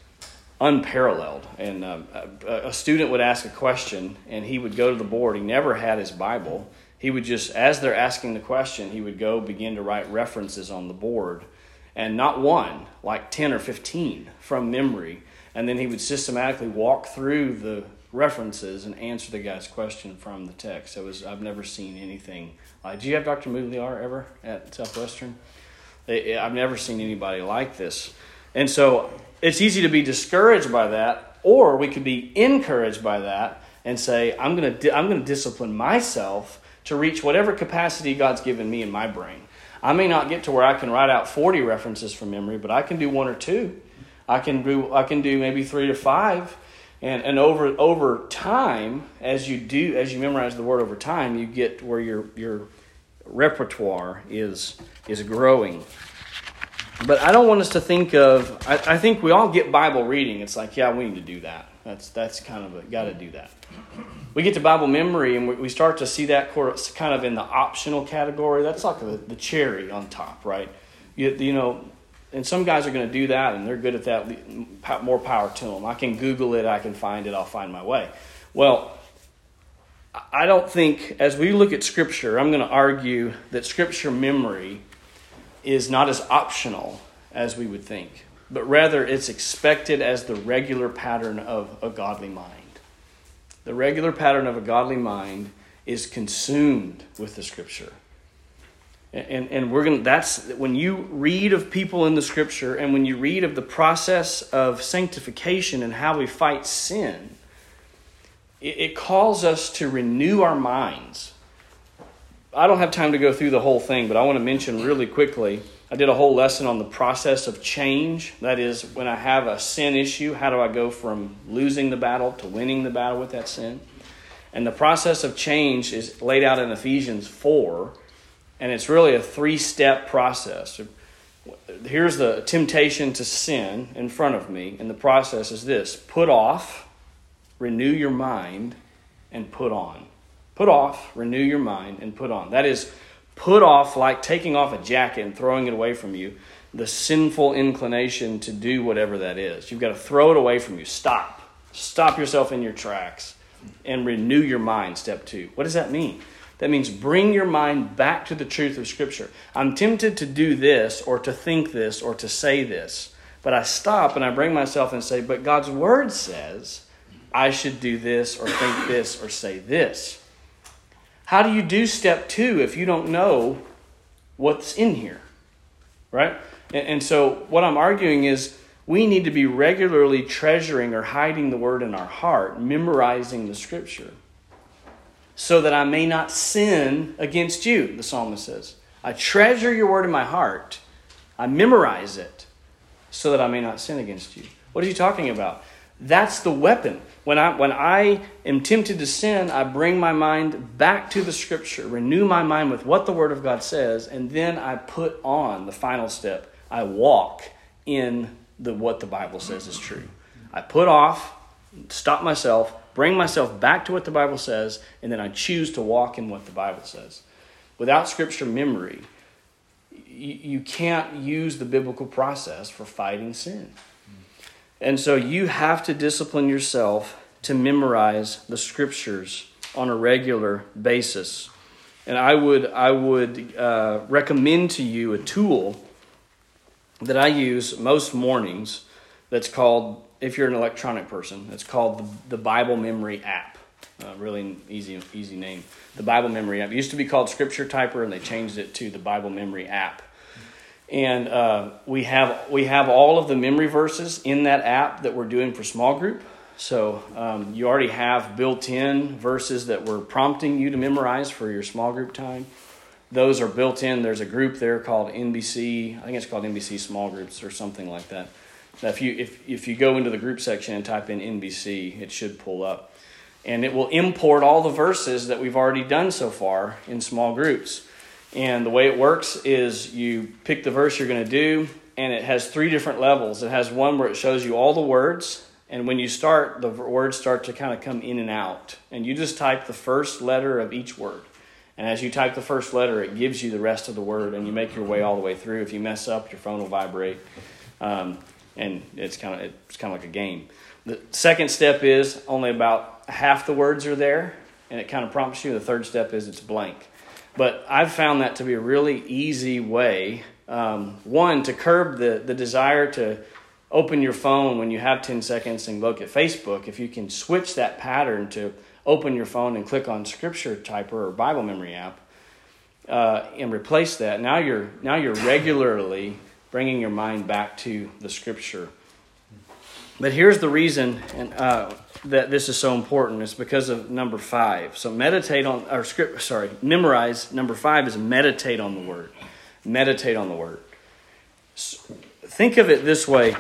unparalleled. And um, a, a, student would ask a question, and he would go to the board. He never had his Bible. He would just, as they're asking the question, he would go begin to write references on the board, and not one, like 10 or 15 from memory. And then he would systematically walk through the references and answer the guy's question from the text. It was I've never seen anything like. Do you have Dr. Mugliar ever at Southwestern? I've never seen anybody like this, and so it's easy to be discouraged by that, or we could be encouraged by that and say, I'm gonna di- I'm gonna discipline myself to reach whatever capacity God's given me in my brain. I may not get to where I can write out 40 references from memory, but I can do one or two. I can do I can do maybe three to five and, and over over time, as you do as you memorize the word over time, you get where your your repertoire is is growing. But I don't want us to think of I, I think we all get Bible reading. It's like, yeah, we need to do that. That's that's kind of a got to do that. We get to Bible memory and we start to see that kind of in the optional category. That's like the, the cherry on top, right? You, you know, and some guys are going to do that and they're good at that more power to them i can google it i can find it i'll find my way. Well i don't think as we look at scripture i'm going to argue that scripture memory is not as optional as we would think but rather it's expected as the regular pattern of a godly mind. The regular pattern of a godly mind is consumed with the scripture And, and we're going to, that's when you read of people in the scripture and when you read of the process of sanctification and how we fight sin, it, it calls us to renew our minds. I don't have time to go through the whole thing, but I want to mention really quickly. I did a whole lesson on the process of change. That is, when I have a sin issue, how do I go from losing the battle to winning the battle with that sin? And the process of change is laid out in Ephesians 4 and it's really a three step process. Here's the temptation to sin in front of me, and the process is this put off, renew your mind, and put on. Put off, renew your mind, and put on. That is, put off like taking off a jacket and throwing it away from you, the sinful inclination to do whatever that is. You've got to throw it away from you. Stop. Stop yourself in your tracks and renew your mind. Step two. What does that mean? That means bring your mind back to the truth of Scripture. I'm tempted to do this or to think this or to say this, but I stop and I bring myself and say, But God's Word says I should do this or think this or say this. How do you do step two if you don't know what's in here? Right? And, so, what I'm arguing is we need to be regularly treasuring or hiding the Word in our heart, memorizing the Scripture so that I may not sin against you, the psalmist says. I treasure your word in my heart. I memorize it so that I may not sin against you. What are you talking about? That's the weapon. When I, when I am tempted to sin, I bring my mind back to the scripture, renew my mind with what the word of God says, and then I put on the final step. I walk in the, what the Bible says is true. I put off, stop myself, bring myself back to what the Bible says, and then I choose to walk in what the Bible says. Without scripture memory, you, can't use the biblical process for fighting sin. And so you have to discipline yourself to memorize the scriptures on a regular basis. And I would, I would uh, recommend to you a tool that I use most mornings that's called if you're an electronic person, it's called the, the Bible Memory app. Uh, really easy, easy name. The Bible Memory app. It used to be called Scripture Typer, and they changed it to the Bible Memory app. And uh, we have we have all of the memory verses in that app that we're doing for small group. So um, you already have built-in verses that we're prompting you to memorize for your small group time. Those are built in. There's a group there called NBC. I think it's called NBC Small Groups or something like that now, if you if if you go into the group section and type in NBC, it should pull up, and it will import all the verses that we've already done so far in small groups. And the way it works is you pick the verse you're going to do, and it has three different levels. It has one where it shows you all the words, and when you start, the words start to kind of come in and out, and you just type the first letter of each word. And as you type the first letter, it gives you the rest of the word, and you make your way all the way through. If you mess up, your phone will vibrate. Um, and it's kind of it's kind of like a game. The second step is only about half the words are there, and it kind of prompts you. The third step is it's blank. But I've found that to be a really easy way. Um, one to curb the the desire to open your phone when you have 10 seconds and look at Facebook. If you can switch that pattern to open your phone and click on Scripture Typer or Bible Memory app. Uh, and replace that. Now you're now you're regularly bringing your mind back to the scripture. But here's the reason and, uh, that this is so important. It's because of number five. So meditate on, or script, sorry, memorize. Number five is meditate on the word. Meditate on the word. Think of it this way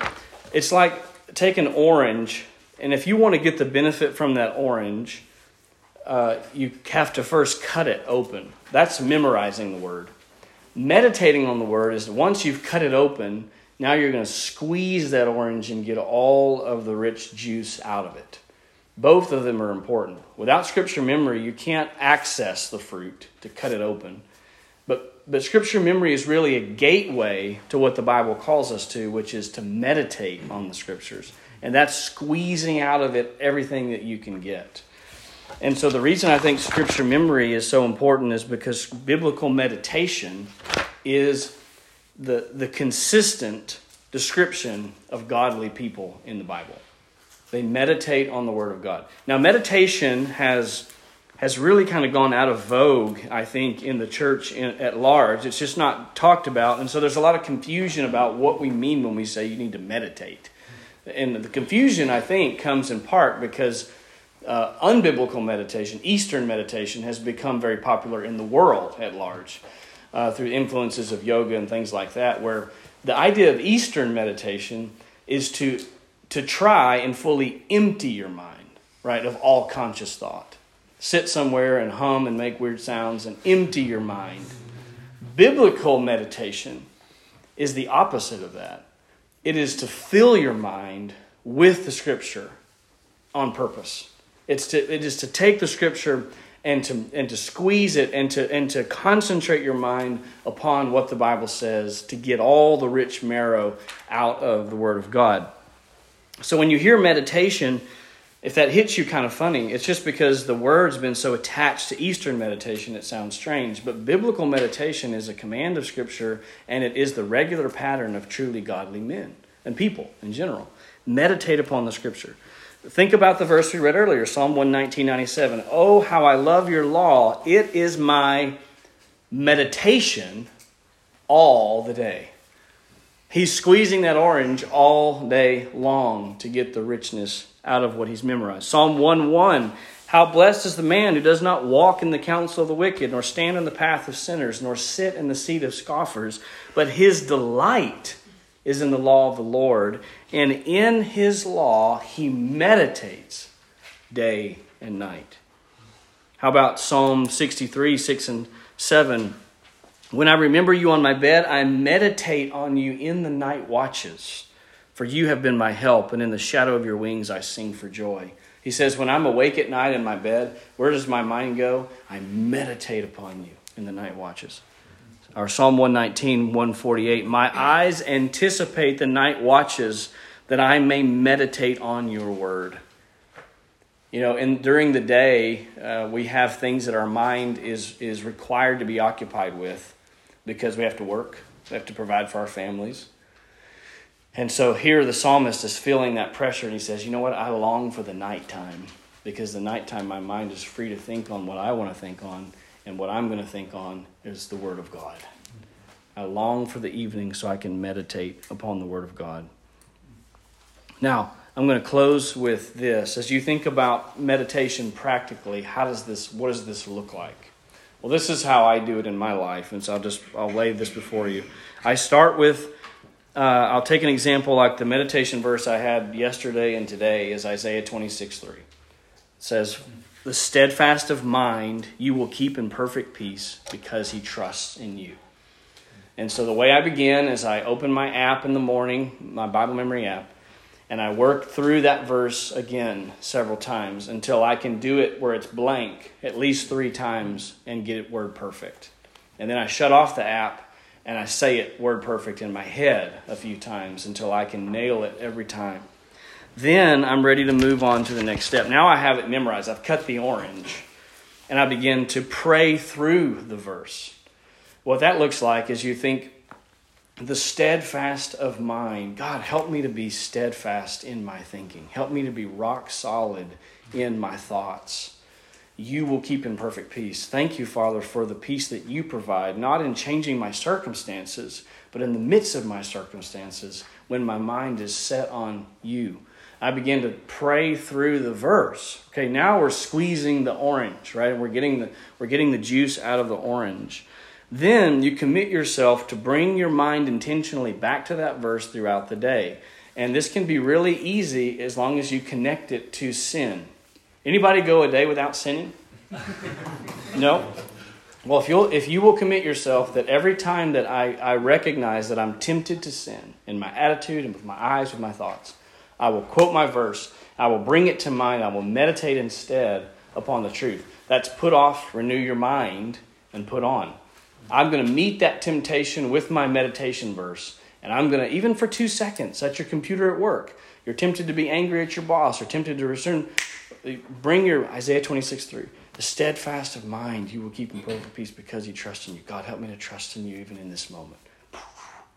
it's like take an orange, and if you want to get the benefit from that orange, uh, you have to first cut it open. That's memorizing the word. Meditating on the word is once you've cut it open, now you're going to squeeze that orange and get all of the rich juice out of it. Both of them are important. Without scripture memory, you can't access the fruit to cut it open. But, but scripture memory is really a gateway to what the Bible calls us to, which is to meditate on the scriptures. And that's squeezing out of it everything that you can get. And so the reason I think scripture memory is so important is because biblical meditation is the, the consistent description of godly people in the Bible. They meditate on the Word of God. Now, meditation has has really kind of gone out of vogue, I think, in the church in, at large. It's just not talked about. And so there's a lot of confusion about what we mean when we say you need to meditate. And the confusion, I think, comes in part because uh, unbiblical meditation, Eastern meditation, has become very popular in the world at large uh, through influences of yoga and things like that, where the idea of Eastern meditation is to, to try and fully empty your mind, right, of all conscious thought sit somewhere and hum and make weird sounds and empty your mind. Biblical meditation is the opposite of that. It is to fill your mind with the scripture on purpose. It's to, it is to take the scripture and to, and to squeeze it and to, and to concentrate your mind upon what the Bible says to get all the rich marrow out of the Word of God. So when you hear meditation, if that hits you kind of funny, it's just because the word's been so attached to Eastern meditation, it sounds strange. But biblical meditation is a command of Scripture, and it is the regular pattern of truly godly men and people in general. Meditate upon the Scripture. Think about the verse we read earlier, Psalm 119.97. Oh, how I love your law. It is my meditation all the day. He's squeezing that orange all day long to get the richness out of what he's memorized. Psalm 1 1 How blessed is the man who does not walk in the counsel of the wicked, nor stand in the path of sinners, nor sit in the seat of scoffers, but his delight is in the law of the Lord, and in his law he meditates day and night. How about Psalm 63 6 and 7? When I remember you on my bed, I meditate on you in the night watches. For you have been my help, and in the shadow of your wings I sing for joy. He says, When I'm awake at night in my bed, where does my mind go? I meditate upon you in the night watches. Our Psalm 119, 148. My eyes anticipate the night watches that I may meditate on your word. You know, and during the day, uh, we have things that our mind is, is required to be occupied with because we have to work, we have to provide for our families. And so here the psalmist is feeling that pressure and he says, You know what? I long for the nighttime because the nighttime my mind is free to think on what I want to think on, and what I'm going to think on is the Word of God. I long for the evening so I can meditate upon the Word of God. Now, I'm going to close with this. As you think about meditation practically, how does this what does this look like? Well, this is how I do it in my life, and so I'll just I'll lay this before you. I start with uh, I'll take an example like the meditation verse I had yesterday and today is Isaiah 26 3. It says, The steadfast of mind you will keep in perfect peace because he trusts in you. And so the way I begin is I open my app in the morning, my Bible memory app, and I work through that verse again several times until I can do it where it's blank at least three times and get it word perfect. And then I shut off the app and I say it word perfect in my head a few times until I can nail it every time. Then I'm ready to move on to the next step. Now I have it memorized. I've cut the orange and I begin to pray through the verse. What that looks like is you think, the steadfast of mind. God, help me to be steadfast in my thinking. Help me to be rock solid in my thoughts you will keep in perfect peace. Thank you, Father, for the peace that you provide, not in changing my circumstances, but in the midst of my circumstances when my mind is set on you. I begin to pray through the verse. Okay, now we're squeezing the orange, right? And We're getting the we're getting the juice out of the orange. Then you commit yourself to bring your mind intentionally back to that verse throughout the day. And this can be really easy as long as you connect it to sin. Anybody go a day without sinning? no? Well, if, you'll, if you will commit yourself that every time that I, I recognize that I'm tempted to sin in my attitude and with my eyes, with my thoughts, I will quote my verse, I will bring it to mind, I will meditate instead upon the truth. That's put off, renew your mind, and put on. I'm going to meet that temptation with my meditation verse, and I'm going to, even for two seconds, at your computer at work, you're tempted to be angry at your boss or tempted to return Bring your Isaiah 26 3. The steadfast of mind you will keep in perfect peace because you trust in you. God, help me to trust in you even in this moment.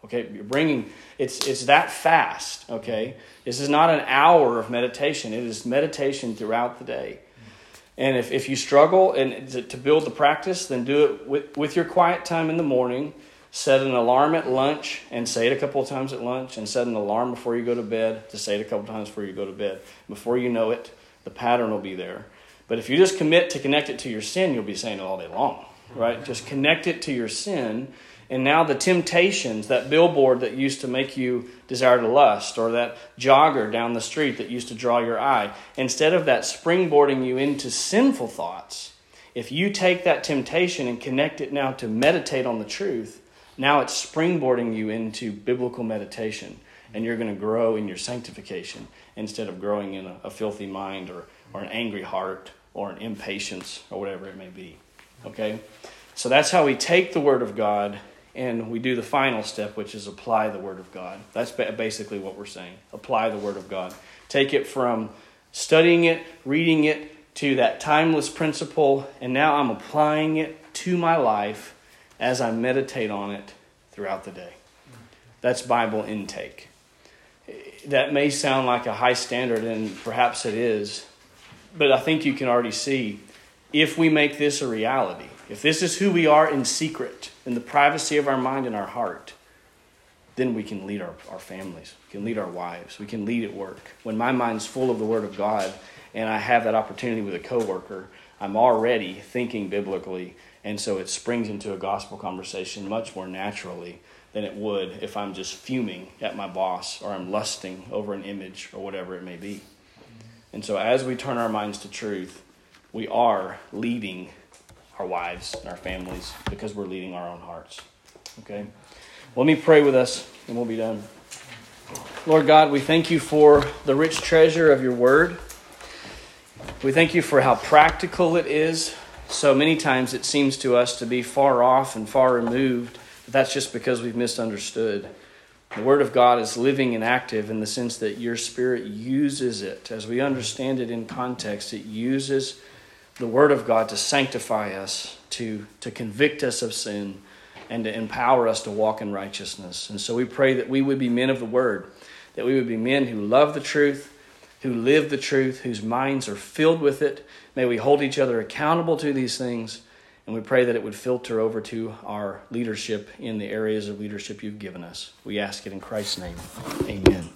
Okay, you're bringing it's it's that fast. Okay, this is not an hour of meditation. It is meditation throughout the day, And if, if you struggle and to, to build the practice, then do it with, with your quiet time in the morning. Set an alarm at lunch and say it a couple of times at lunch, and set an alarm before you go to bed to say it a couple of times before you go to bed. Before you know it, the pattern will be there. But if you just commit to connect it to your sin, you'll be saying it all day long, right? Just connect it to your sin and now the temptations, that billboard that used to make you desire to lust, or that jogger down the street that used to draw your eye, instead of that springboarding you into sinful thoughts, if you take that temptation and connect it now to meditate on the truth, now it's springboarding you into biblical meditation. And you're going to grow in your sanctification instead of growing in a, a filthy mind or, or an angry heart or an impatience or whatever it may be. Okay? So that's how we take the Word of God and we do the final step, which is apply the Word of God. That's basically what we're saying. Apply the Word of God. Take it from studying it, reading it, to that timeless principle, and now I'm applying it to my life as I meditate on it throughout the day. That's Bible intake. That may sound like a high standard, and perhaps it is, but I think you can already see if we make this a reality, if this is who we are in secret, in the privacy of our mind and our heart, then we can lead our, our families. We can lead our wives. We can lead at work. When my mind's full of the Word of God and I have that opportunity with a coworker, I'm already thinking biblically, and so it springs into a gospel conversation much more naturally than it would if I'm just fuming at my boss or I'm lusting over an image or whatever it may be. And so as we turn our minds to truth, we are leading our wives and our families because we're leading our own hearts. Okay? Let me pray with us and we'll be done. Lord God, we thank you for the rich treasure of your word. We thank you for how practical it is. So many times it seems to us to be far off and far removed, but that's just because we've misunderstood. The Word of God is living and active in the sense that your Spirit uses it. As we understand it in context, it uses the Word of God to sanctify us, to, to convict us of sin, and to empower us to walk in righteousness. And so we pray that we would be men of the Word, that we would be men who love the truth, who live the truth, whose minds are filled with it. May we hold each other accountable to these things, and we pray that it would filter over to our leadership in the areas of leadership you've given us. We ask it in Christ's name. Amen.